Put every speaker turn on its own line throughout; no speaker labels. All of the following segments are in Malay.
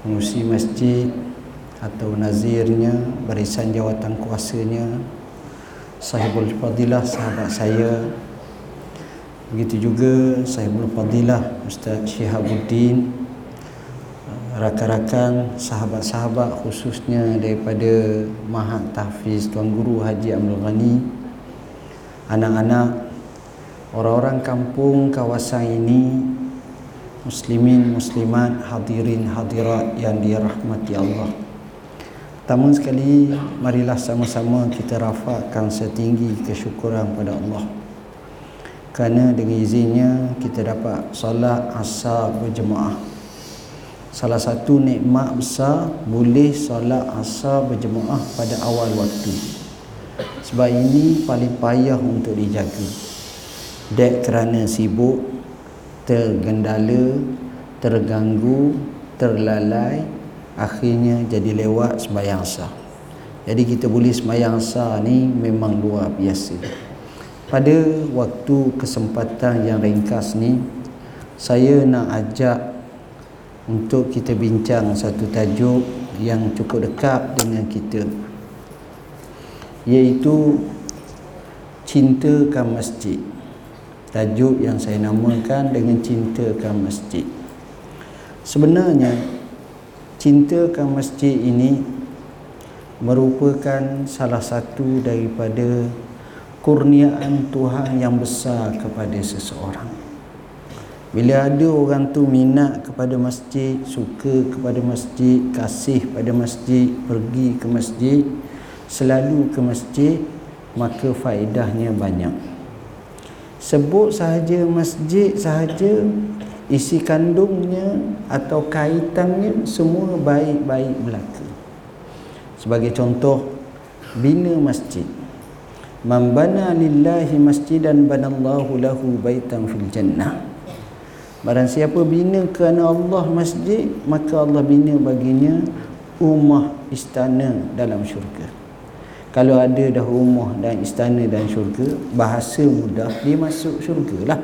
pengurusi masjid atau nazirnya barisan jawatan kuasanya sahibul fadilah sahabat saya. Begitu juga sahibul fadilah Ustaz Syihabuddin rakan-rakan sahabat-sahabat khususnya daripada Mahat Tahfiz Tuan Guru Haji Abdul Ghani. Anak-anak orang-orang kampung kawasan ini muslimin muslimat hadirin hadirat yang dirahmati Allah. Pertama sekali marilah sama-sama kita rafakkan setinggi kesyukuran pada Allah. Kerana dengan izinnya kita dapat solat asar berjemaah. Salah satu nikmat besar boleh solat asar berjemaah pada awal waktu. Sebab ini paling payah untuk dijaga. Dek kerana sibuk tergendala terganggu terlalai akhirnya jadi lewat sembahyang sah. Jadi kita boleh sembahyang sah ni memang luar biasa. Pada waktu kesempatan yang ringkas ni saya nak ajak untuk kita bincang satu tajuk yang cukup dekat dengan kita iaitu cintakan masjid tajuk yang saya namakan dengan cintakan masjid. Sebenarnya cintakan masjid ini merupakan salah satu daripada kurniaan Tuhan yang besar kepada seseorang. Bila ada orang tu minat kepada masjid suka kepada masjid kasih pada masjid pergi ke masjid selalu ke masjid maka faedahnya banyak sebut sahaja masjid sahaja isi kandungnya atau kaitannya semua baik-baik belaka sebagai contoh bina masjid. Man bana lillahi masjidan banallahu lahu baitan fil jannah. Barang siapa bina kerana Allah masjid maka Allah bina baginya rumah istana dalam syurga kalau ada dah rumah dan istana dan syurga bahasa mudah dia masuk syurga lah.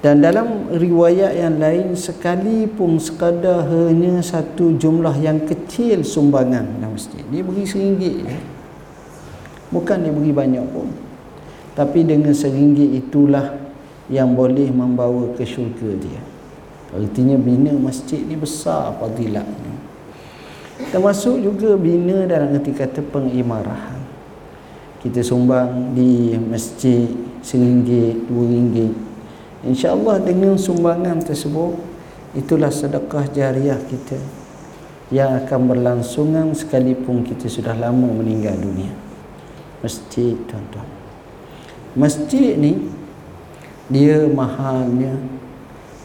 Dan dalam riwayat yang lain sekalipun sekadar hanya satu jumlah yang kecil sumbangan dalam masjid. Dia beri seringgit je. Bukan dia beri banyak pun. Tapi dengan seringgit itulah yang boleh membawa ke syurga dia. Artinya bina masjid ni besar fadilatnya termasuk juga bina dalam erti kata pengimarahan. Kita sumbang di masjid seringgit dua ringgit. insyaAllah dengan sumbangan tersebut itulah sedekah jariah kita yang akan berlangsungan sekalipun kita sudah lama meninggal dunia. Masjid tuan-tuan. Masjid ni dia mahalnya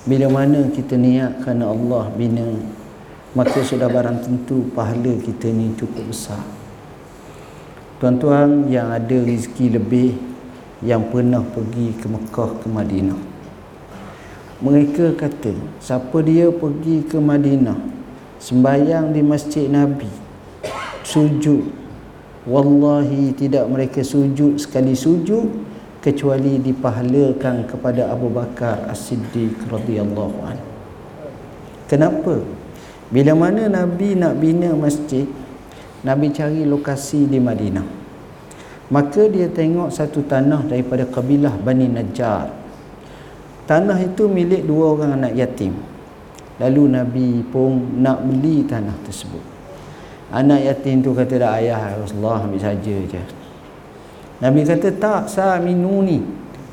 bila mana kita niat kerana Allah bina maka sudah barang tentu pahala kita ni cukup besar. Tuan-tuan yang ada rezeki lebih yang pernah pergi ke Mekah ke Madinah. Mereka kata siapa dia pergi ke Madinah sembahyang di masjid Nabi sujud. Wallahi tidak mereka sujud sekali sujud kecuali dipahalakan kepada Abu Bakar As-Siddiq radhiyallahu anhu. Kenapa bila mana Nabi nak bina masjid, Nabi cari lokasi di Madinah. Maka dia tengok satu tanah daripada kabilah Bani Najjar. Tanah itu milik dua orang anak yatim. Lalu Nabi pun nak beli tanah tersebut. Anak yatim tu kata dah ayah Rasulullah ambil saja je. Nabi kata tak sah minuni.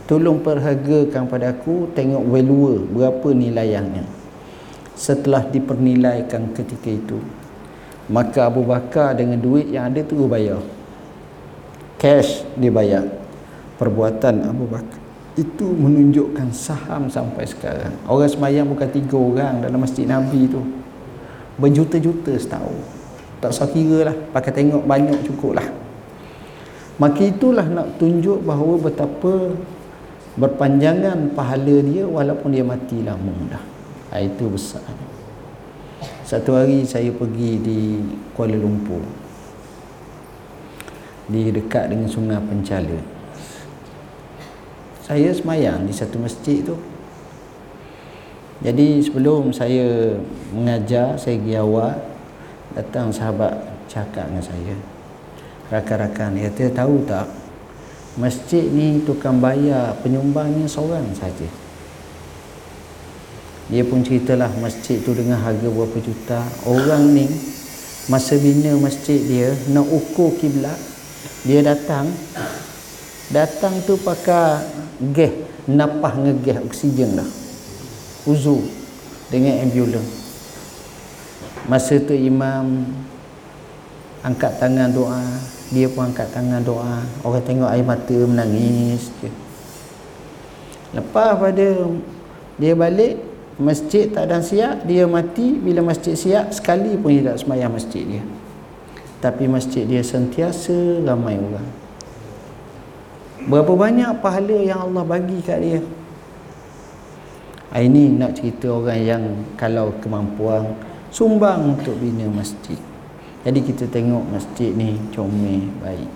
Tolong perhargakan pada aku tengok value berapa nilainya setelah dipernilaikan ketika itu. Maka Abu Bakar dengan duit yang ada tu bayar. Cash dibayar perbuatan Abu Bakar. Itu menunjukkan saham sampai sekarang. Orang semayang bukan tiga orang dalam masjid Nabi tu. Berjuta-juta setahun. Tak usah kira lah. Pakai tengok banyak cukup lah maka itulah nak tunjuk bahawa betapa berpanjangan pahala dia walaupun dia mati lama dah itu besar. Satu hari saya pergi di Kuala Lumpur. Di dekat dengan sungai Pencala. Saya semayang di satu masjid tu. Jadi sebelum saya mengajar saya pergi awal datang sahabat cakap dengan saya. Rakan-rakan dia kata tahu tak masjid ni tukang bayar penyumbangnya seorang saja dia pun ceritalah masjid tu dengan harga berapa juta. Orang ni masa bina masjid dia nak ukur kiblat dia datang. Datang tu pakai gas napah ngegas oksigen dah. Uzu dengan ambulans masa tu imam angkat tangan doa dia pun angkat tangan doa. Orang tengok air mata menangis je. Lepas pada dia balik masjid tak ada siap dia mati. Bila masjid siap sekali pun dia tak semayang masjid dia. Tapi masjid dia sentiasa ramai orang. Berapa banyak pahala yang Allah bagi kat dia. Ini nak cerita orang yang kalau kemampuan sumbang untuk bina masjid. Jadi kita tengok masjid ni comel baik.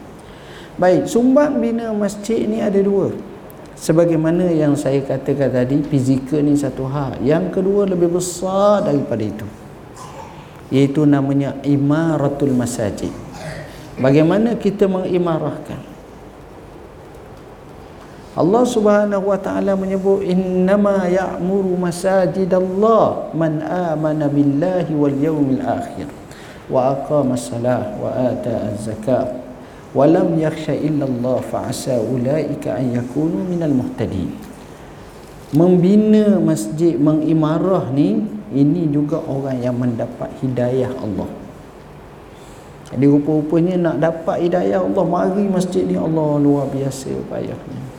Baik sumbang bina masjid ni ada dua sebagaimana yang saya katakan tadi fizikal ni satu hal. Yang kedua lebih besar daripada itu. Iaitu namanya imaratul masajid. Bagaimana kita mengimarahkan? Allah Subhanahu wa taala menyebut innama ya'muru masajidallah man amana billahi wal yawmil akhir wa aqama as-salah wa ata az-zakah wa lam yakhsha illa Allah fa asa ulaika an yakunu minal muhtadin. Membina masjid mengimarah ni ini juga orang yang mendapat hidayah Allah. Jadi rupa-rupanya nak dapat hidayah Allah mari masjid ni Allah luar biasa payahnya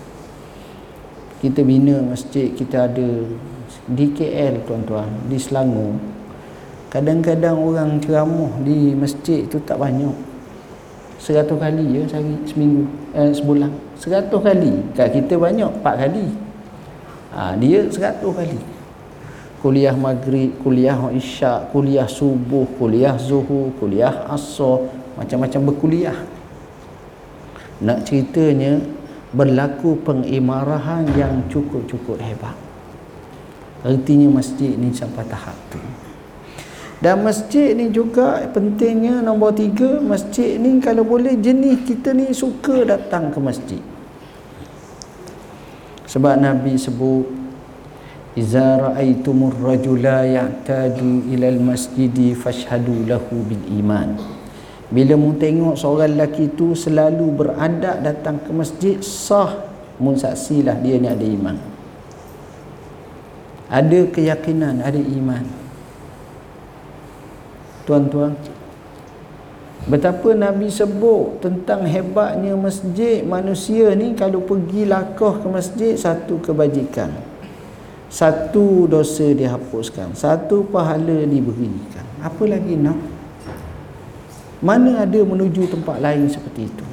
kita bina masjid kita ada di KL tuan-tuan di Selangor. Kadang-kadang orang ceramah di masjid tu tak banyak seratus kali ya sehari seminggu eh, sebulan. Seratus kali. Kat kita banyak empat kali. Ha, dia seratus kali. Kuliah maghrib kuliah isyak kuliah subuh kuliah zuhur kuliah asar macam-macam berkuliah. Nak ceritanya berlaku pengimarahan yang cukup-cukup hebat. Artinya masjid ni sampai tahap tu dan masjid ni juga pentingnya nombor tiga masjid ni kalau boleh jenis kita ni suka datang ke masjid. Sebab Nabi sebut Iza ra'aitumur rajula ya'tadu ilal masjidi fashhadu lahu bil iman. Bila mu tengok seorang lelaki tu selalu beradab datang ke masjid sah mu saksilah dia ni ada iman. Ada keyakinan ada iman tuan-tuan. Betapa Nabi sebut tentang hebatnya masjid manusia ni kalau pergi lakah ke masjid satu kebajikan. Satu dosa dihapuskan satu pahala diberikan. Apa lagi nak? Mana ada menuju tempat lain seperti itu?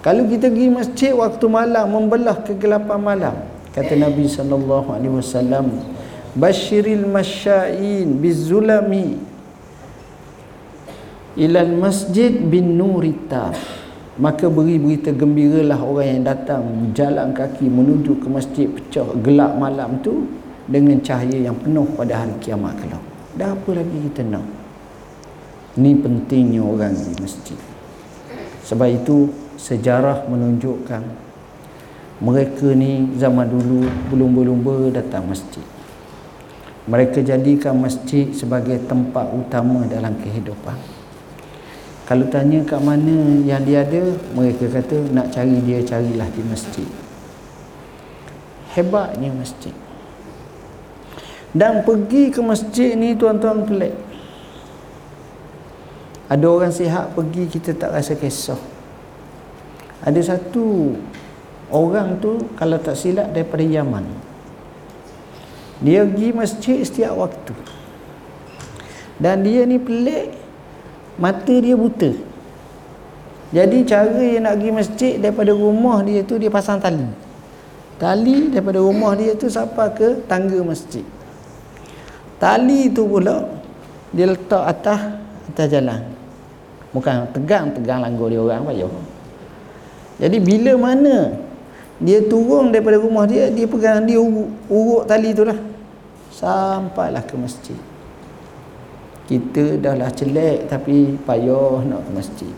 Kalau kita pergi masjid waktu malam membelah kegelapan malam kata Nabi sallallahu alaihi wasallam basyiril masya'in bizulami ilal masjid bin nurita maka beri berita gembiralah orang yang datang jalan kaki menuju ke masjid pecah gelap malam tu dengan cahaya yang penuh pada hari kiamat kelak dah apa lagi kita nak ini pentingnya orang di masjid. Sebab itu sejarah menunjukkan mereka ni zaman dulu belum-belum datang masjid. Mereka jadikan masjid sebagai tempat utama dalam kehidupan. Kalau tanya kat mana yang dia ada, mereka kata nak cari dia carilah di masjid. Hebatnya masjid. Dan pergi ke masjid ni tuan-tuan pelik. Ada orang sihat pergi kita tak rasa kisah. Ada satu orang tu kalau tak silap daripada Yaman. Dia pergi masjid setiap waktu. Dan dia ni pelik mata dia buta. Jadi cara dia nak pergi masjid daripada rumah dia tu dia pasang tali. Tali daripada rumah dia tu sampai ke? Tangga masjid. Tali tu pula dia letak atas atas jalan. Bukan tegang tegang langgar dia orang payah jadi bila mana dia turun daripada rumah dia dia pegang dia uruk, uruk tali tu lah. Sampailah ke masjid kita dah lah celek tapi payah nak ke masjid.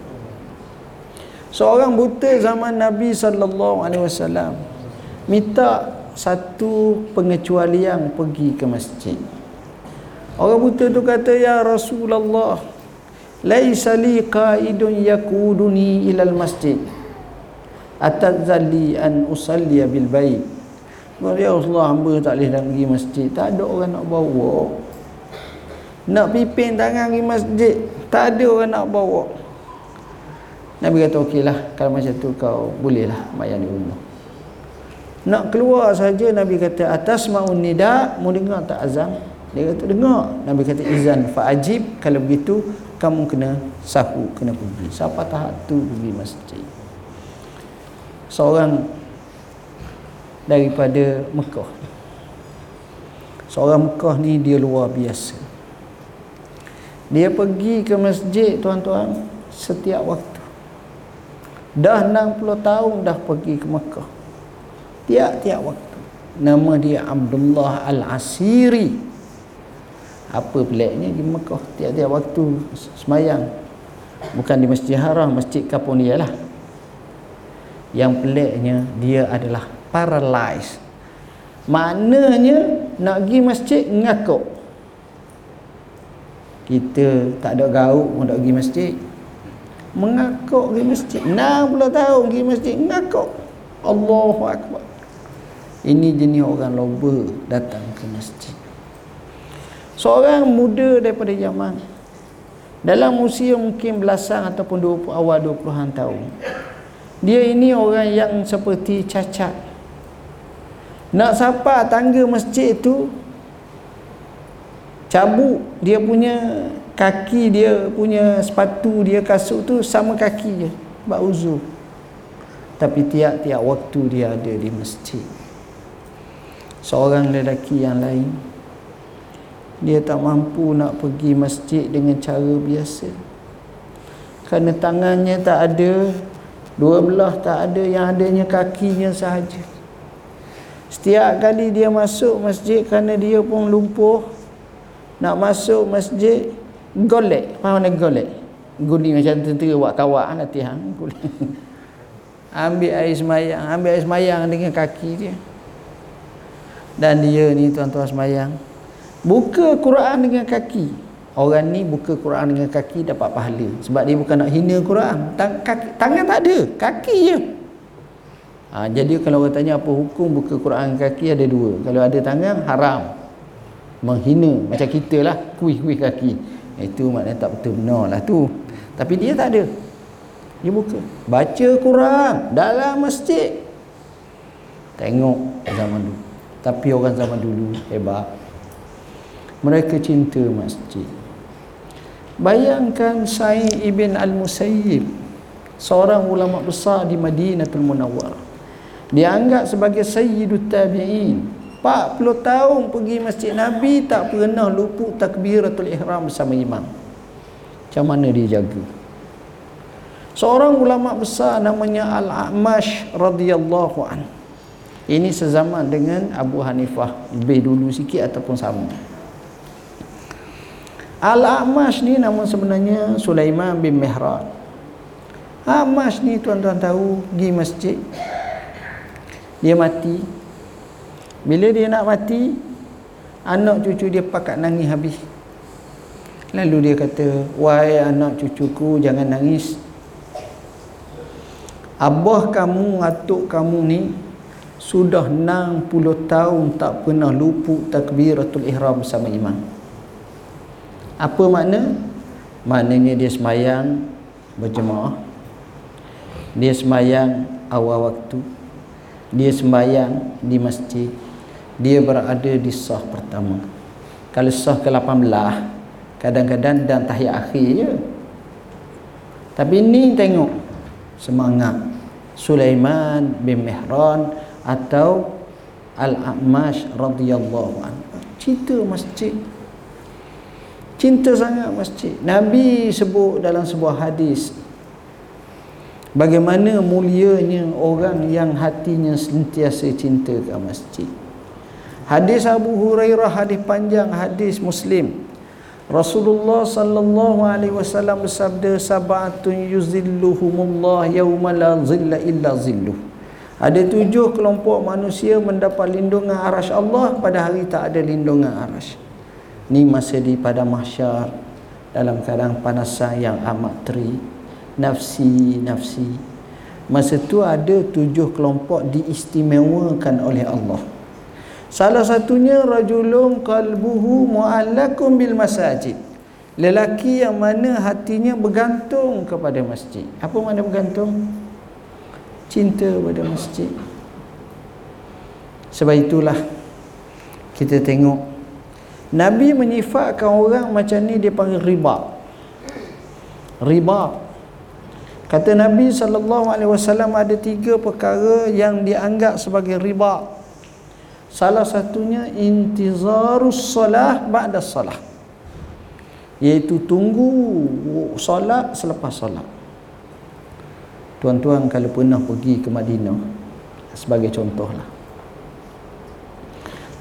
Seorang buta zaman Nabi sallallahu alaihi wasallam minta satu pengecualian pergi ke masjid. Orang buta tu kata ya Rasulullah laisa li qaidun yakuduni ila masjid. Atadzalli an usalli bil bait. Ya Rasulullah hamba tak boleh nak pergi masjid. Tak ada orang nak bawa nak pipin tangan pergi masjid tak ada orang nak bawa. Nabi kata okeylah kalau macam tu kau bolehlah bayar di rumah. Nak keluar saja Nabi kata atas maun nida mau dengar tak azan? Dia kata dengar. Nabi kata izan fa'ajib kalau begitu kamu kena sahu kena pergi. Siapa tahap tu pergi masjid? Seorang daripada Mekah. Seorang Mekah ni dia luar biasa dia pergi ke masjid tuan-tuan setiap waktu. Dah 60 tahun dah pergi ke Mekah. Tiap-tiap waktu. Nama dia Abdullah Al-Asiri. Apa peliknya di Mekah? Tiap-tiap waktu semayang. Bukan di Masjid Haram Masjid Kapun dia lah. Yang peliknya dia adalah paralyzed. Maknanya nak pergi masjid ngakuk kita tak ada gauk pun nak pergi masjid mengakuk pergi masjid 60 tahun pergi masjid ngakuk Allahu Akbar ini jenis orang loba datang ke masjid. Seorang muda daripada zaman dalam usia mungkin belasan ataupun 20 awal 20-an tahun. Dia ini orang yang seperti cacat. Nak sapa tangga masjid tu cabut dia punya kaki dia punya sepatu dia kasut tu sama kaki je buat uzur. Tapi tiap-tiap waktu dia ada di masjid. Seorang lelaki yang lain dia tak mampu nak pergi masjid dengan cara biasa. Kerana tangannya tak ada dua belah tak ada yang adanya kakinya sahaja. Setiap kali dia masuk masjid kerana dia pun lumpuh nak masuk masjid golek. Faham mana golek? Guni macam tentera buat kawak latihan ambil air semayang ambil air semayang dengan kaki dia. Dan dia ni tuan-tuan semayang buka Quran dengan kaki. Orang ni buka Quran dengan kaki dapat pahala. Sebab dia bukan nak hina Quran. Tang, kaki, tangan tak ada kaki je. Ha, jadi kalau orang tanya apa hukum buka Quran dengan kaki ada dua. Kalau ada tangan haram menghina. Macam kita lah kuih-kuih kaki. Itu maknanya tak betul benar lah tu. Tapi dia tak ada. Dia buka. Baca Quran dalam masjid. Tengok zaman dulu. Tapi orang zaman dulu hebat. Mereka cinta masjid. Bayangkan Sa'id ibn al-Musayyib seorang ulama besar di Madinatul Munawwarah. Dianggap sebagai sayyidut tabi'in 40 tahun pergi masjid Nabi tak pernah luput takbiratul ihram bersama imam. Macam mana dia jaga? Seorang ulama besar namanya Al-A'mash radhiyallahu anhu ini sezaman dengan Abu Hanifah lebih dulu sikit ataupun sama. Al-A'mash ni nama sebenarnya Sulaiman bin Mihran A'mash ni tuan-tuan tahu pergi masjid dia mati bila dia nak mati anak cucu dia pakat nangis habis. Lalu dia kata wahai anak cucuku jangan nangis. Abah kamu atuk kamu ni sudah 60 tahun tak pernah luput takbiratul ihram bersama imam. Apa makna? Maknanya dia semayang berjemaah. Dia semayang awal waktu. Dia semayang di masjid dia berada di sah pertama. Kalau sah ke-18 kadang-kadang dan tahiyat akhir je. Tapi ni tengok semangat. Sulaiman bin Mihran atau Al-A'mash radhiyallahu anhu. Cinta masjid. Cinta sangat masjid. Nabi sebut dalam sebuah hadis bagaimana mulianya orang yang hatinya sentiasa cinta ke masjid hadis Abu Hurairah hadis panjang hadis Muslim Rasulullah sallallahu alaihi wasallam bersabda sab'atun yuzilluhumullah yauma la zilla illa zilluh. Ada tujuh kelompok manusia mendapat lindungan arasy Allah pada hari tak ada lindungan arasy. Ni masa di pada mahsyar dalam keadaan panasan yang amat terik. Nafsi, nafsi. Masa tu ada tujuh kelompok diistimewakan oleh Allah. Salah satunya rajulun qalbuhu mu'allakum bil masajid. Lelaki yang mana hatinya bergantung kepada masjid. Apa makna bergantung? Cinta pada masjid. Sebab itulah kita tengok Nabi menyifatkan orang macam ni dia panggil riba. Riba. Kata Nabi sallallahu alaihi wasallam ada tiga perkara yang dianggap sebagai riba. Salah satunya intizarus salah ba'da salah. Iaitu tunggu solat selepas solat. Tuan-tuan kalau pernah pergi ke Madinah sebagai contohlah.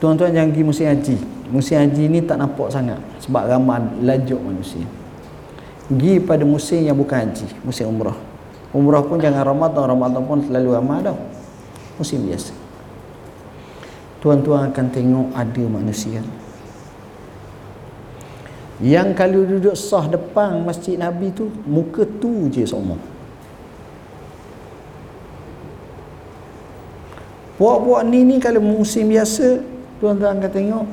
Tuan-tuan jangan pergi musim haji. Musim haji ni tak nampak sangat sebab ramai lajuk manusia. Pergi pada musim yang bukan haji, musim umrah. Umrah pun jangan Ramadan, Ramadan pun selalu ramai dah. Musim biasa tuan-tuan akan tengok ada manusia. Yang kalau duduk sah depan masjid Nabi tu muka tu je semua puak-puak ni ni kalau musim biasa tuan-tuan akan tengok.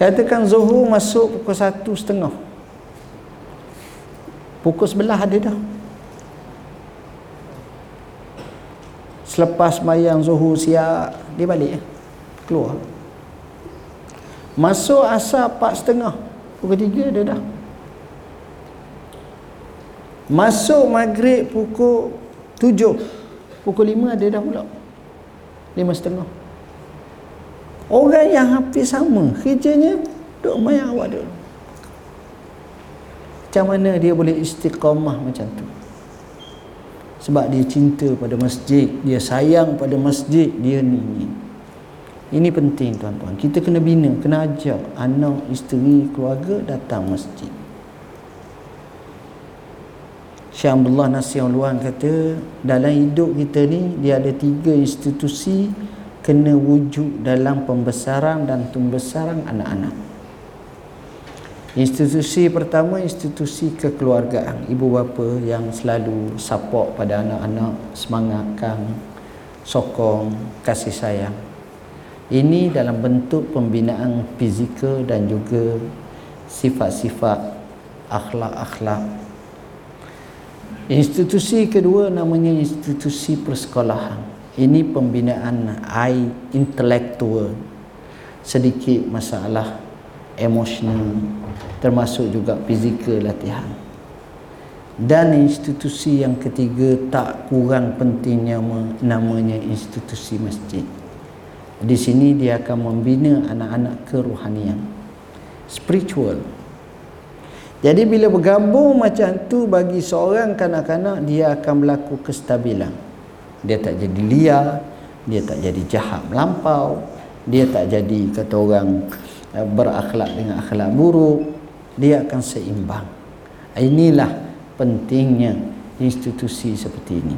Katakan Zuhur masuk pukul satu setengah. Pukul sebelah ada dah. Selepas mayang Zuhur siap dia balik. ya? Keluar. Masuk asar empat setengah pukul tiga dia dah. Masuk maghrib pukul tujuh pukul lima dia dah pula. Lima setengah. Orang yang hampir sama kerjanya duk mayak awak dulu. Macam mana dia boleh istiqamah macam tu? Sebab dia cinta pada masjid dia sayang pada masjid dia ni ni ini penting tuan-tuan. Kita kena bina, kena ajak anak, isteri, keluarga datang masjid. Syekh Abdullah Nasir Luan kata, dalam hidup kita ni, dia ada tiga institusi kena wujud dalam pembesaran dan pembesaran anak-anak. Institusi pertama, institusi kekeluargaan. Ibu bapa yang selalu support pada anak-anak, semangatkan, sokong, kasih sayang. Ini dalam bentuk pembinaan fizikal dan juga sifat-sifat akhlak-akhlak. Institusi kedua namanya institusi persekolahan. Ini pembinaan I intelektual. Sedikit masalah emosional termasuk juga fizikal latihan. Dan institusi yang ketiga tak kurang pentingnya namanya institusi masjid. Di sini dia akan membina anak-anak kerohanian. Spiritual. Jadi bila bergabung macam tu bagi seorang kanak-kanak dia akan berlaku kestabilan. Dia tak jadi liar, dia tak jadi jahat melampau, dia tak jadi kata orang eh, berakhlak dengan akhlak buruk, dia akan seimbang. Inilah pentingnya institusi seperti ini.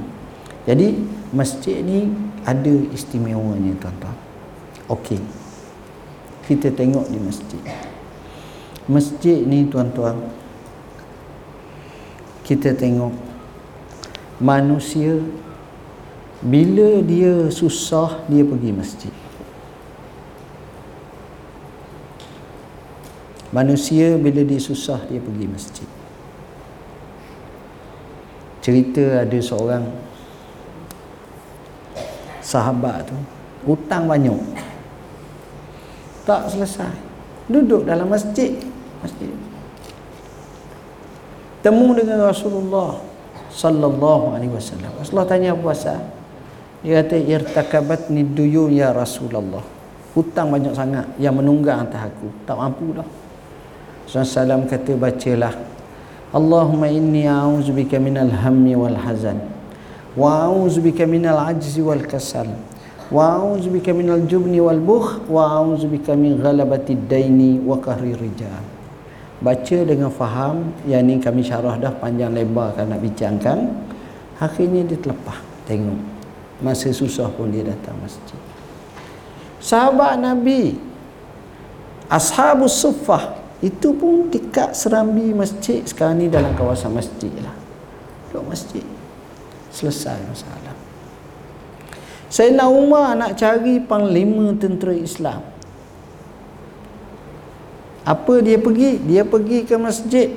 Jadi masjid ni ada istimewanya tuan-tuan. Okey. Kita tengok di masjid. Masjid ni tuan-tuan. Kita tengok manusia bila dia susah dia pergi masjid. Manusia bila dia susah dia pergi masjid. Cerita ada seorang sahabat tu hutang banyak tak selesai. Duduk dalam masjid. Masjid. Temu dengan Rasulullah sallallahu alaihi wasallam. Rasulullah tanya apa pasal dia kata irtakabat ni duyu ya Rasulullah. Hutang banyak sangat. Yang menunggang atas aku. Tak mampu dah Rasulullah kata bacalah. Allahumma inni a'udzubika minal hammi wal hazan wa a'udzubika minal ajzi wal kasal wa a'udzubika minal jubni wal bukh wa a'udzubika min ghalabati daini wa qahri rijal. Baca dengan faham yang ni kami syarah dah panjang lebar kan nak bincangkan. Akhirnya dia terlepas tengok. Masa susah pun dia datang masjid. Sahabat nabi ashabus suffah itu pun dekat serambi masjid. Sekarang ni dalam kawasan masjid lah. Duduk masjid. Selesai masalah Sayyidina Umar nak cari panglima tentera Islam. Apa dia pergi? Dia pergi ke masjid.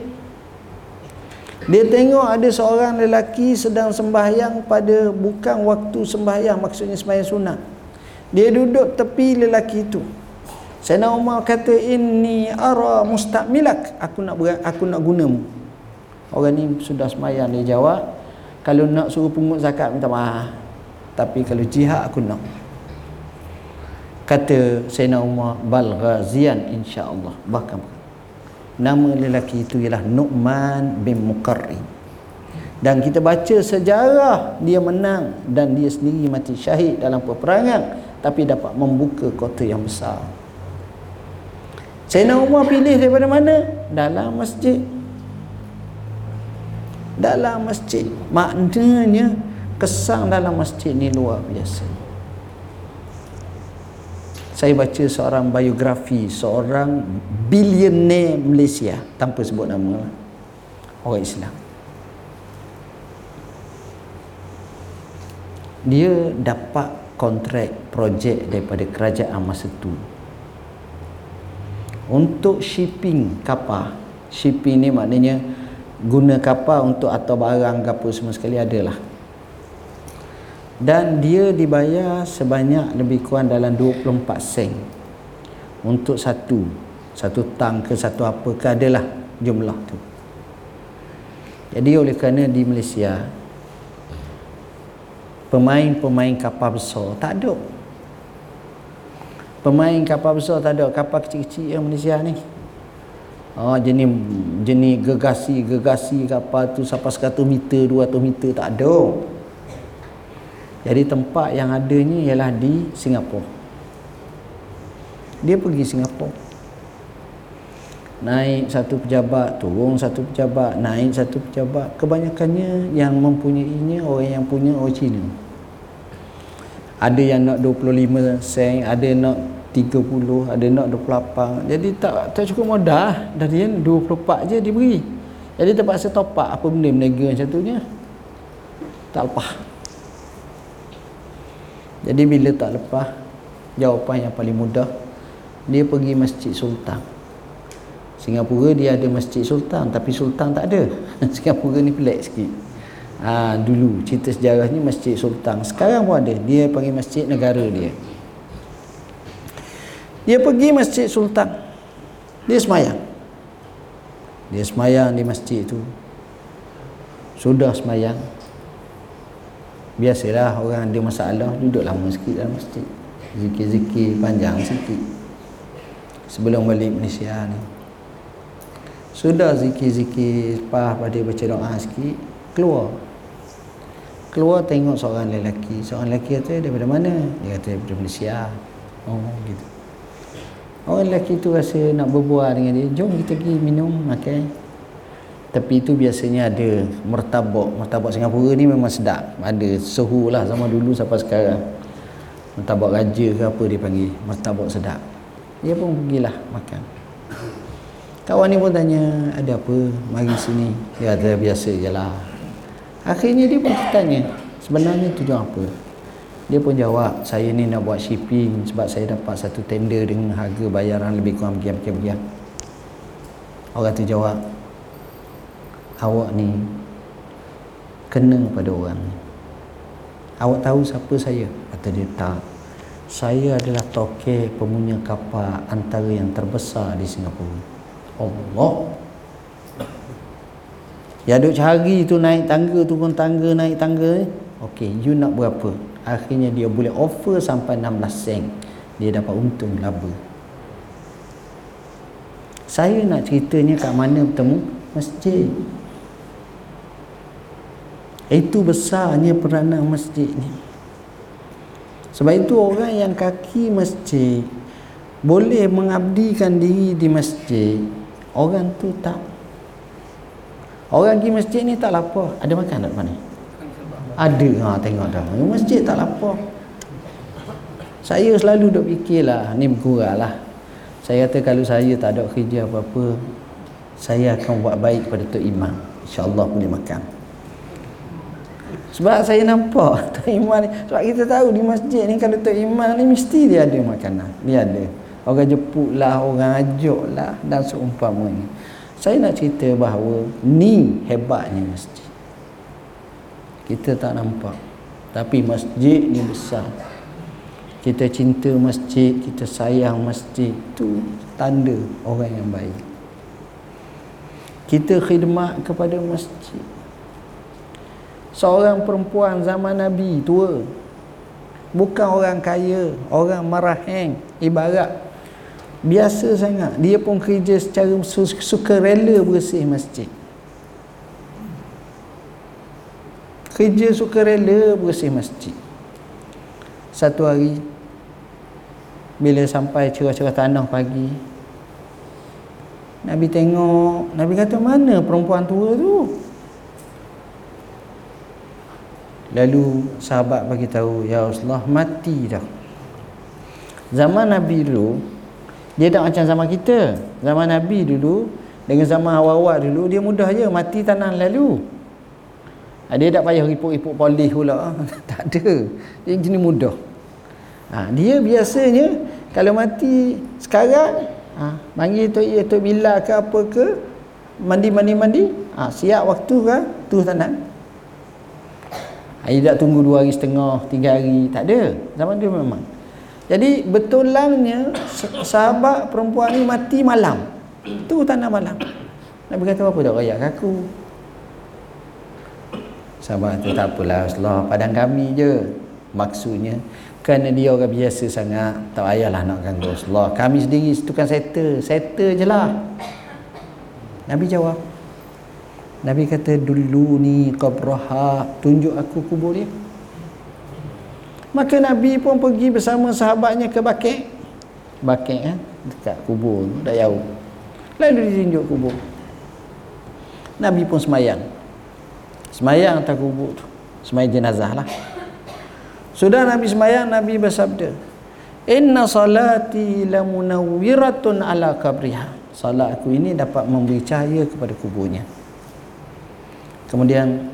Dia tengok ada seorang lelaki sedang sembahyang pada bukan waktu sembahyang, maksudnya sembahyang sunat. Dia duduk tepi lelaki itu. Sayyidina Umar kata, "Inni ara mustakmilak." Aku nak aku nak gunamu. Orang ni sudah sembahyang dia jawab, "Kalau nak suruh pungut zakat minta maaf." Tapi kalau jihad aku nak. Kata Sayyidina Umar bal ghazian insyaallah. Bahkan nama lelaki itu ialah Nu'man bin Muqarrin dan kita baca sejarah dia menang dan dia sendiri mati syahid dalam peperangan tapi dapat membuka kota yang besar. Sayyidina Umar pilih daripada mana? dalam masjid. Dalam masjid. Maknanya kesan dalam masjid ni luar biasa. Saya baca seorang biografi seorang billionaire Malaysia. Tanpa sebut nama orang Islam. Dia dapat kontrak projek daripada kerajaan masa tu. Untuk shipping kapal. Shipping ni maknanya guna kapal untuk atau barang apa semua sekali adalah dan dia dibayar sebanyak lebih kurang dalam 24 sen. Untuk satu. Satu tang ke satu apa ke adalah jumlah tu. Jadi oleh kerana di Malaysia pemain-pemain kapal besar tak ada. Pemain kapal besar tak ada. Kapal kecil-kecil yang Malaysia ni. Oh, jenis jenis gegasi gegasi kapal tu sampai 100 meter 200 meter tak ada jadi tempat yang adanya ialah di Singapura. Dia pergi Singapura. Naik satu pejabat, turun satu pejabat, naik satu pejabat. Kebanyakannya yang mempunyainya orang yang punya orang Cina. Ada yang nak 25 sen, ada yang nak 30, ada nak 28. Jadi tak tak cukup modal dari yang 24 je diberi. Jadi terpaksa top up apa benda menega macam tu nya. Tak lepas. Jadi bila tak lepas Jawapan yang paling mudah Dia pergi Masjid Sultan. Singapura dia ada Masjid Sultan Tapi Sultan tak ada. Singapura ni pelik sikit. Ha, Dulu cerita sejarahnya Masjid Sultan. Sekarang pun ada. Dia pergi Masjid Negara dia. Dia pergi Masjid Sultan. Dia semayang. Dia semayang di masjid itu Sudah semayang biasalah orang ada masalah duduk lama sikit dalam masjid. Zikir-zikir panjang sikit. Sebelum balik Malaysia ni. Sudah zikir-zikir lepas pada baca doa sikit keluar. Keluar tengok seorang lelaki. Seorang lelaki kata daripada mana? Dia kata daripada Malaysia. Oh gitu. Orang lelaki tu rasa nak berbual dengan dia. Jom kita pergi minum makan. okay tapi itu biasanya ada mertabak. Mertabak Singapura ni memang sedap. Ada suhu lah sama dulu sampai sekarang. Mertabak raja ke apa dia panggil. Mertabak sedap. Dia pun pergilah makan. Kawan ni pun tanya ada apa? Mari sini. Dia kata biasa je lah. Akhirnya dia pun tanya sebenarnya tujuan apa? Dia pun jawab saya ni nak buat shipping sebab saya dapat satu tender dengan harga bayaran lebih kurang begini-begini orang tu jawab awak ni kena pada orang ni awak tahu siapa saya kata dia tak saya adalah toke pemunya kapal antara yang terbesar di Singapura Allah ya duk cari tu naik tangga turun tangga naik tangga ni Okey, you nak berapa? Akhirnya dia boleh offer sampai 16 sen. Dia dapat untung laba. Saya nak ceritanya kat mana bertemu? Masjid. Itu besarnya peranan masjid ni. sebab itu orang yang kaki masjid boleh mengabdikan diri di masjid orang tu tak. Orang pergi masjid ni tak lapar. Ada makan tak mana ada. Ha tengok dah. Masjid tak lapar. Saya selalu duk fikirlah ni berkurang lah. Saya kata kalau saya tak ada kerja apa-apa saya akan buat baik pada Tok Imam. insyaAllah boleh makan sebab saya nampak Tok Imam ni. Sebab kita tahu di masjid ni kalau Tok Imam ni mesti dia ada makanan. Dia ada. Orang jemput lah orang ajak lah dan seumpamanya. Saya nak cerita bahawa ni hebatnya masjid. Kita tak nampak. Tapi masjid ni besar. Kita cinta masjid kita sayang masjid tu tanda orang yang baik. Kita khidmat kepada masjid seorang perempuan zaman Nabi tua. Bukan orang kaya orang maraheng ibarat. Biasa sangat. Dia pun kerja secara suka rela bersih masjid. Kerja suka rela bersih masjid. Satu hari bila sampai cerah-cerah tanah pagi Nabi tengok Nabi kata mana perempuan tua tu Lalu sahabat bagi tahu Ya Rasulullah mati dah. Zaman Nabi dulu Dia tak macam zaman kita. Zaman Nabi dulu Dengan zaman awal-awal dulu Dia mudah je mati tanah lalu. Ah, Dia tak payah ripuk-ripuk polis pula. Tak ada. Dia jenis mudah. Ha, Dia biasanya Kalau mati sekarang ha, panggil Tok Ya Tok Bila ke apa ke mandi mandi mandi ha, siap waktu ke tu tanah dia tak tunggu dua hari setengah tiga hari. Tak ada. Zaman dia memang. Jadi betulnya sahabat perempuan ni mati malam. Tu tanah malam. Nabi kata apa tak rayak aku? Sahabat tu tak apalah Rasulullah padang kami je. Maksudnya kerana dia orang biasa sangat tak payahlah nak ganggu Rasulullah. Kami sendiri itu kan settle. Settle je lah. Nabi jawab Nabi kata dulu ni qabraha. Tunjuk aku kubur dia maka Nabi pun pergi bersama sahabatnya ke Bakek Bakek kan dekat kubur dah jauh. Lalu ditunjuk kubur. Nabi pun semayang. Semayang atas kubur tu. Semayang jenazah lah. Sudah Nabi semayang Nabi bersabda Inna salati lamunawwiratun ala kabriha Salat aku ini dapat memberi cahaya kepada kuburnya Kemudian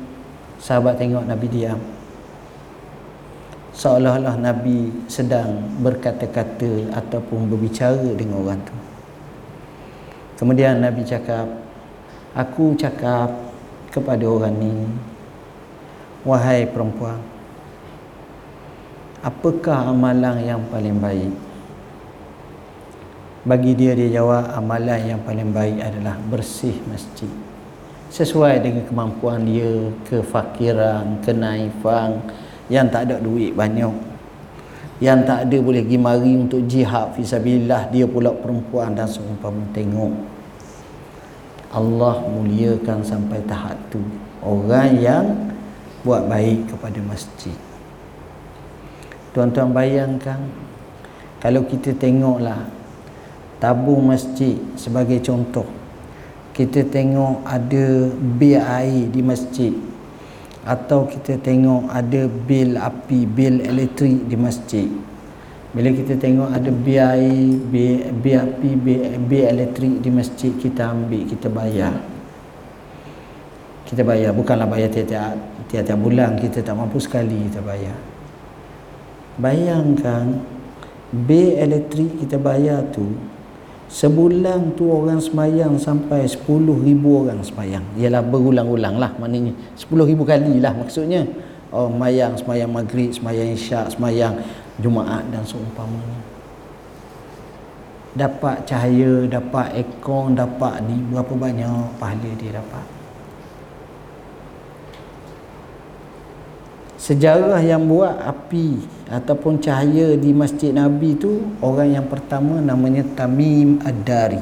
sahabat tengok Nabi diam. Seolah-olah Nabi sedang berkata-kata ataupun berbicara dengan orang tu. Kemudian Nabi cakap Aku cakap kepada orang ni Wahai perempuan apakah amalan yang paling baik bagi dia dia jawab amalan yang paling baik adalah bersih masjid sesuai dengan kemampuan dia kefakiran kenaifan. Yang tak ada duit banyak. Yang tak ada boleh pergi mari untuk jihad fisabilillah dia pula perempuan dan seumpama tengok. Allah muliakan sampai tahap tu. Orang yang buat baik kepada masjid. Tuan-tuan bayangkan kalau kita tengoklah tabung masjid sebagai contoh. Kita tengok ada bil air di masjid atau kita tengok ada bil api, bil elektrik di masjid. Bila kita tengok ada bil air, bil, bil api, bil, bil elektrik di masjid kita ambil, kita bayar. Kita bayar bukanlah bayar tiap-tiap tiap-tiap bulan kita tak mampu sekali kita bayar. Bayangkan bil elektrik kita bayar tu sebulan tu orang semayang sampai 10 ribu orang semayang. Ialah berulang-ulang lah maknanya 10 ribu kali lah maksudnya. Orang semayang, semayang maghrib, semayang isyak, semayang jumaat dan seumpamanya. Dapat cahaya, dapat ekong, dapat ni berapa banyak pahala dia dapat sejarah yang buat api ataupun cahaya di masjid Nabi tu orang yang pertama namanya Tamim Ad-Dari.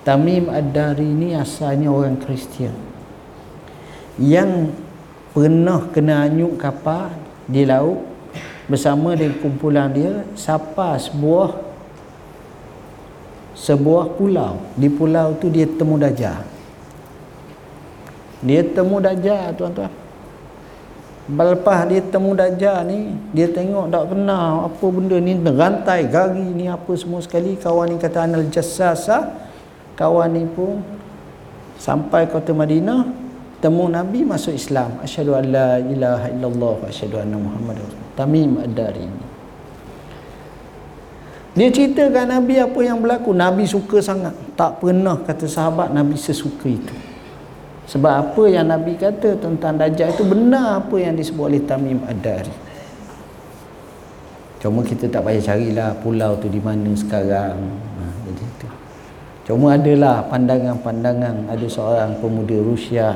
Tamim Ad-Dari ni asalnya orang Kristian. Yang pernah kena anyuk kapal di laut bersama dengan kumpulan dia siapa sebuah sebuah pulau. Di pulau tu dia temu dajjal. Dia temu dajjal tuan-tuan Lepas dia temu Dajjal ni Dia tengok tak pernah Apa benda ni Rantai, gari ni Apa semua sekali. Kawan ni kata Anal Jassasa. Kawan ni pun Sampai kota Madinah Temu Nabi masuk Islam. Asyadu an la ilaha illallah Asyadu anna Muhammad Tamim ad-dari ni dia ceritakan Nabi apa yang berlaku. Nabi suka sangat. Tak pernah kata sahabat Nabi sesuka itu sebab apa yang Nabi kata tentang Dajjal itu benar apa yang disebut oleh Tamim Ad-Dari. Cuma kita tak payah carilah pulau tu di mana sekarang. Ha, jadi itu. Cuma adalah pandangan-pandangan. Ada seorang pemuda Rusia.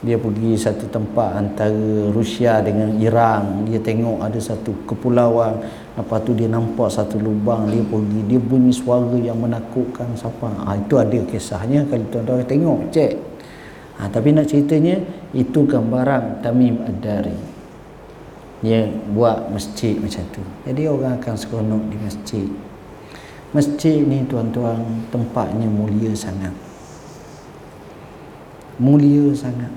Dia pergi satu tempat antara Rusia dengan Iran. Dia tengok ada satu kepulauan. Lepas tu dia nampak satu lubang. Dia pergi. Dia bunyi suara yang menakutkan siapa. Ha, itu ada kisahnya. Kalau tuan-tuan tengok cek Ha, tapi nak ceritanya itu gambaran Tamim Ad-Dari. Dia buat masjid macam tu. Jadi orang akan seronok di masjid. Masjid ni tuan-tuan tempatnya mulia sangat. Mulia sangat.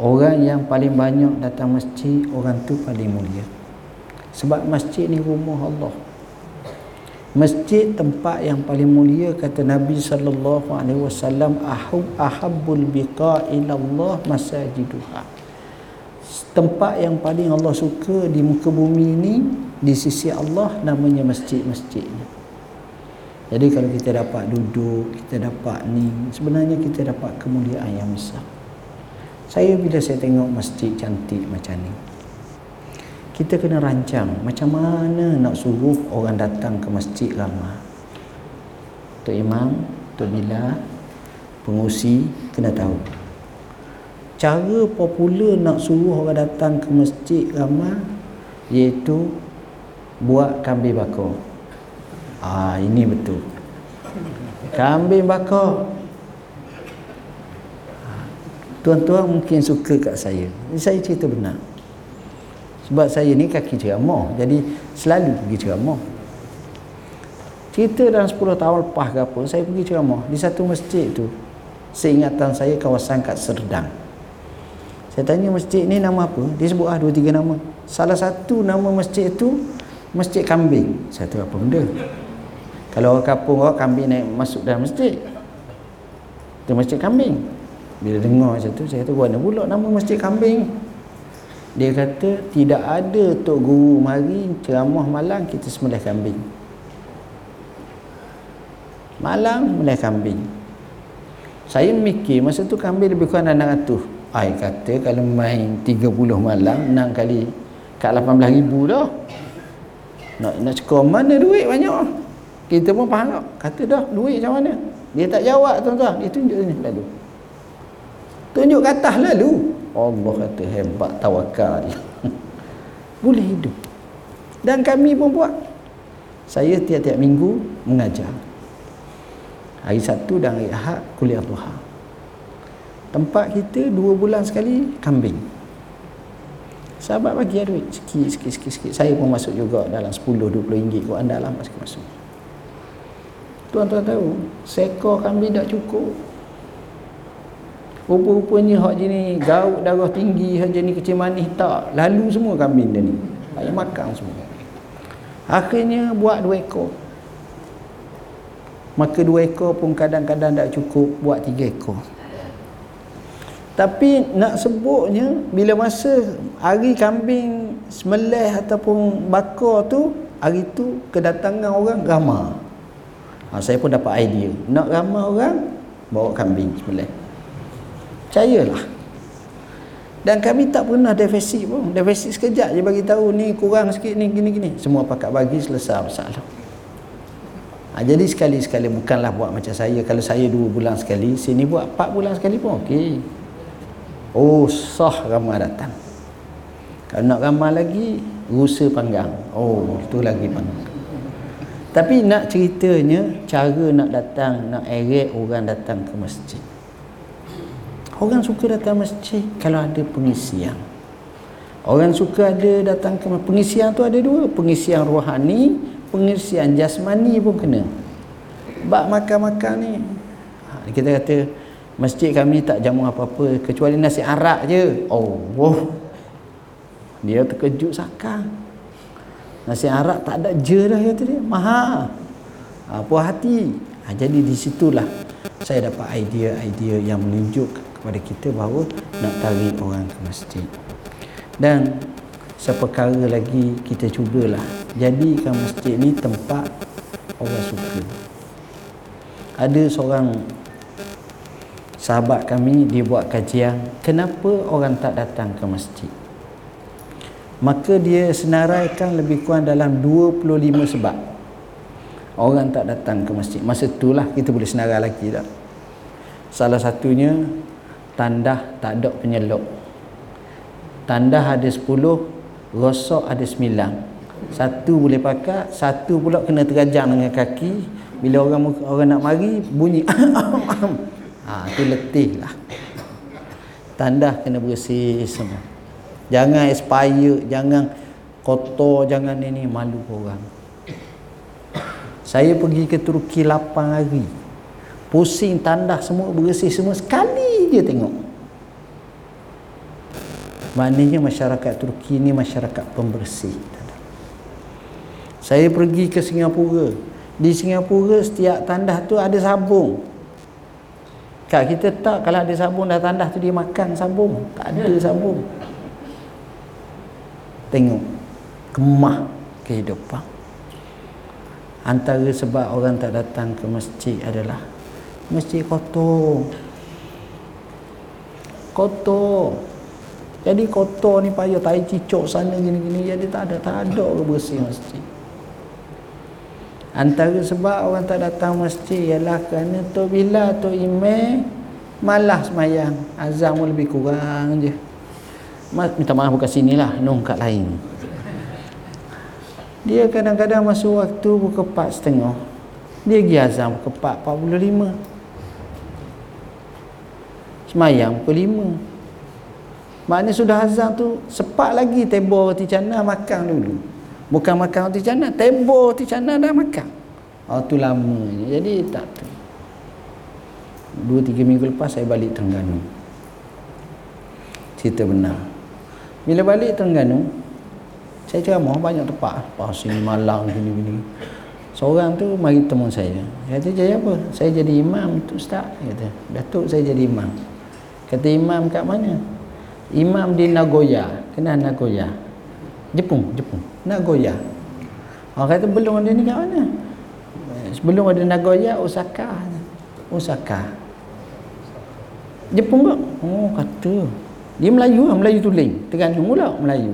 Orang yang paling banyak datang masjid, orang tu paling mulia. Sebab masjid ni rumah Allah. Masjid tempat yang paling mulia kata Nabi sallallahu alaihi wasallam ahub ahabbul biqa ila Allah masajiduha. Tempat yang paling Allah suka di muka bumi ini di sisi Allah namanya masjid-masjid ni. Jadi kalau kita dapat duduk, kita dapat ni, sebenarnya kita dapat kemuliaan yang besar. Saya bila saya tengok masjid cantik macam ni, kita kena rancang macam mana nak suruh orang datang ke masjid ramai Tok Imam, Tok Bila, pengusi kena tahu. Cara popular nak suruh orang datang ke masjid ramai iaitu buat kambing bakar. Ah ini betul. Kambing bakar. Tuan-tuan mungkin suka kat saya. Saya cerita benar sebab saya ni kaki ceramah jadi selalu pergi ceramah. Cerita dalam 10 tahun lepas ke apa saya pergi ceramah di satu masjid tu. Seingatan saya kawasan kat Serdang. Saya tanya masjid ni nama apa? Dia sebut ah dua tiga nama. Salah satu nama masjid tu masjid kambing. Saya tahu apa benda. Kalau orang kapung orang kambing naik masuk dalam masjid. Itu masjid kambing. Bila dengar macam tu saya kata mana pula nama masjid kambing dia kata tidak ada tok guru mari ceramah malam kita sembelih kambing. Malam sembelih kambing. Saya mikir masa tu kambing lebih kurang 600. Ai kata kalau main 30 malam 6 kali kat 18 ribu dah. Nak nak cekor mana duit banyak. Kita pun faham tak? Kata dah duit macam mana? Dia tak jawab tuan-tuan. Dia tunjuk ni lalu. Tunjuk ke atas lalu. Allah kata hebat tawakal. Boleh hidup. Dan kami pun buat. Saya tiap-tiap minggu mengajar. Hari Sabtu dan hari Ahad kuliah duha. Tempat kita dua bulan sekali kambing. Sahabat bagi duit sikit, sikit, sikit, sikit. Saya pun masuk juga dalam 10-20 ringgit kot anda lah masuk masuk. Tuan-tuan tahu, seekor kambing tak cukup. Rupa-rupanya hak jenis gaut darah tinggi, hak jenis kecil manis tak. Lalu semua kambing dia ni. Ayah makan semua. Akhirnya buat dua ekor. Maka dua ekor pun kadang-kadang tak cukup buat tiga ekor. Tapi nak sebutnya bila masa hari kambing semelih ataupun bakar tu hari tu kedatangan orang ramah. Ha, saya pun dapat idea. Nak ramah orang bawa kambing semelih percayalah. Dan kami tak pernah defisit pun. Defisit sekejap je bagi tahu ni kurang sikit ni gini gini. Semua pakat bagi selesai masalah. Ha, jadi sekali-sekali bukanlah buat macam saya. Kalau saya dua bulan sekali sini buat empat bulan sekali pun okey. Oh sah ramai datang. Kalau nak ramai lagi rusa panggang. Oh itu lagi panggang. Tapi nak ceritanya cara nak datang nak erek orang datang ke masjid Orang suka datang masjid kalau ada pengisian. Orang suka ada datang ke pengisian tu ada dua, pengisian rohani, pengisian jasmani pun kena. Bak makan-makan ni. Ha, kita kata masjid kami tak jamu apa-apa kecuali nasi arak je. Oh, wow. Dia terkejut sakar. Nasi arak tak ada je dah kata dia. Mahal. Ha, puas hati. Ha, jadi di situlah saya dapat idea-idea yang menunjuk kepada kita bahawa nak tarik orang ke masjid. Dan seperkara lagi kita cubalah jadikan masjid ni tempat orang suka. Ada seorang sahabat kami dia buat kajian kenapa orang tak datang ke masjid? Maka dia senaraikan lebih kurang dalam 25 sebab orang tak datang ke masjid. Masa itulah kita boleh senarai lagi tak salah satunya tandah tak ada penyelok tandah ada 10 rosok ada 9 satu boleh pakai satu pula kena terajang dengan kaki. Bila orang orang nak mari bunyi. Ha tu letih lah. Tandah kena bersih semua. Jangan expire jangan kotor jangan ini malu orang. Saya pergi ke Turki 8 hari pusing tandah semua bersih semua sekali dia tengok Maknanya masyarakat Turki ni masyarakat pembersih. Saya pergi ke Singapura. Di Singapura setiap tandah tu ada sabung. Kak kita tak kalau ada sabung dah tandah tu dia makan sabung. Tak ada sabung. Tengok kemah kehidupan. Antara sebab orang tak datang ke masjid adalah masjid kotor. Kotor. Jadi kotor ni payah tai cicok sana gini-gini jadi tak ada tak ada orang bersih masjid. Antara sebab orang tak datang masjid ialah kerana tu bila tu imam malas semayang. Azam pun lebih kurang je. Minta maaf bukan sinilah, nong kat lain. Dia kadang-kadang masuk waktu buka 4 setengah. Dia pergi azam buka 4, 45. Semayang pukul 5. Maknanya sudah azan tu sepak lagi tebor roti canai makan dulu. Bukan makan roti canai, tebor roti canai dah makan. Oh tu lamanya. Jadi tak tu. Dua tiga minggu lepas saya balik Terengganu. Cerita benar. Bila balik Terengganu, saya ceramah banyak tempat. Pas sini Malang gini gini. Seorang tu mari temu saya. Dia kata, "Jadi apa?" "Saya jadi imam tu ustaz." Dia kata, "Datuk saya jadi imam." Kata imam kat mana? Imam di Nagoya. Kenal Nagoya? Jepun, Jepun. Nagoya. Orang kata belum ada ni kat mana? Sebelum ada Nagoya, Osaka. Osaka. Jepun ke? Oh, kata. Dia Melayu lah, Melayu tuling. Terengganu pula Melayu.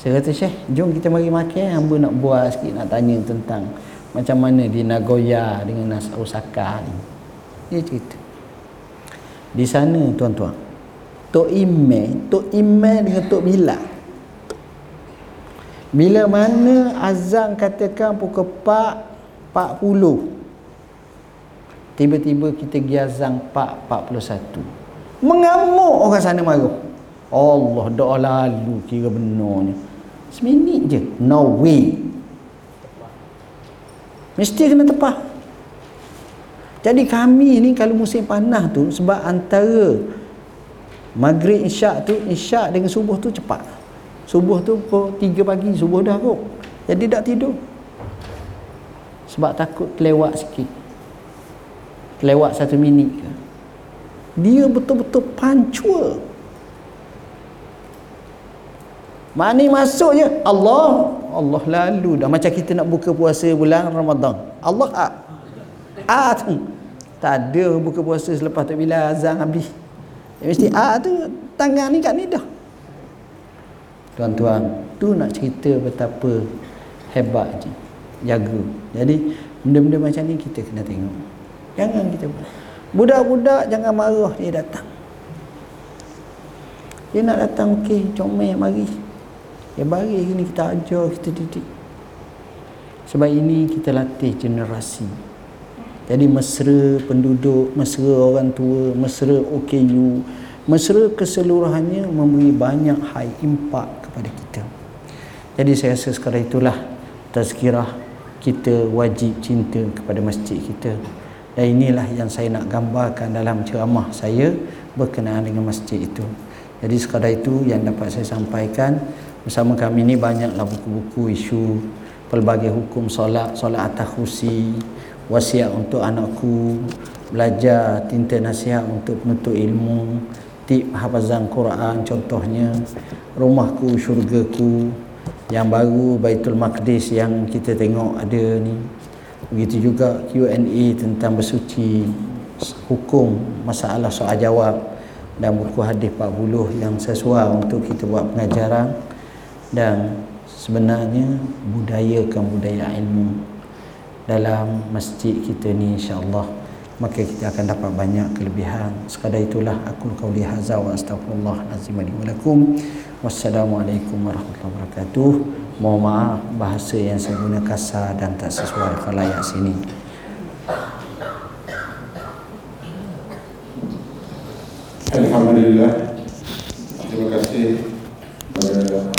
Saya kata, Syekh, jom kita mari makan. Hamba nak buat sikit, nak tanya tentang macam mana di Nagoya dengan Osaka ni. Dia cerita. Di sana, tuan-tuan, Tok Ime, Tok Ime dengan Tok Bila. Bila mana azan katakan pukul 4 40. Tiba-tiba kita pergi azan 4 41. Mengamuk orang sana marah. Allah doa lalu kira benarnya. Seminit je. No way. Mesti kena tepat. Jadi kami ni kalau musim panas tu sebab antara Maghrib isyak tu isyak dengan subuh tu cepat. Subuh tu pukul 3 pagi subuh dah kok. Jadi tak tidur. Sebab takut kelewat sikit. Kelewat satu minit ke. Dia betul-betul pancua. Mana masuk je Allah Allah lalu dah macam kita nak buka puasa bulan Ramadan. Allah ah. Ah. Tak ada buka puasa selepas tak bila azan habis. Ya, mesti A tu tangan ni kat ni dah. Tuan-tuan, tu nak cerita betapa hebat je. Jaga. Jadi benda-benda macam ni kita kena tengok. Jangan kita. Budak-budak jangan marah dia datang. Dia nak datang okey, comel mari. Ya mari ni kita ajar, kita didik. Sebab ini kita latih generasi jadi mesra penduduk, mesra orang tua, mesra OKU, mesra keseluruhannya memberi banyak high impact kepada kita. Jadi saya rasa sekarang itulah tazkirah kita wajib cinta kepada masjid kita. Dan inilah yang saya nak gambarkan dalam ceramah saya berkenaan dengan masjid itu. Jadi sekadar itu yang dapat saya sampaikan. Bersama kami ini banyaklah buku-buku isu pelbagai hukum solat solat atas kursi wasiat untuk anakku belajar tinta nasihat untuk penuntut ilmu tip hafazan Quran contohnya rumahku syurgaku yang baru Baitul Maqdis yang kita tengok ada ni. Begitu juga Q&A tentang bersuci hukum masalah soal jawab dan buku hadis 40 yang sesuai untuk kita buat pengajaran. Dan sebenarnya budayakan budaya ilmu dalam masjid kita ni insyaallah maka kita akan dapat banyak kelebihan. Sekadar itulah aku qauli hadza wa astaghfirullah azim alaikum wassalamualaikum warahmatullahi wabarakatuh. Mohon maaf bahasa yang saya guna kasar dan tak sesuai khalayak sini.
Alhamdulillah. Terima kasih kepada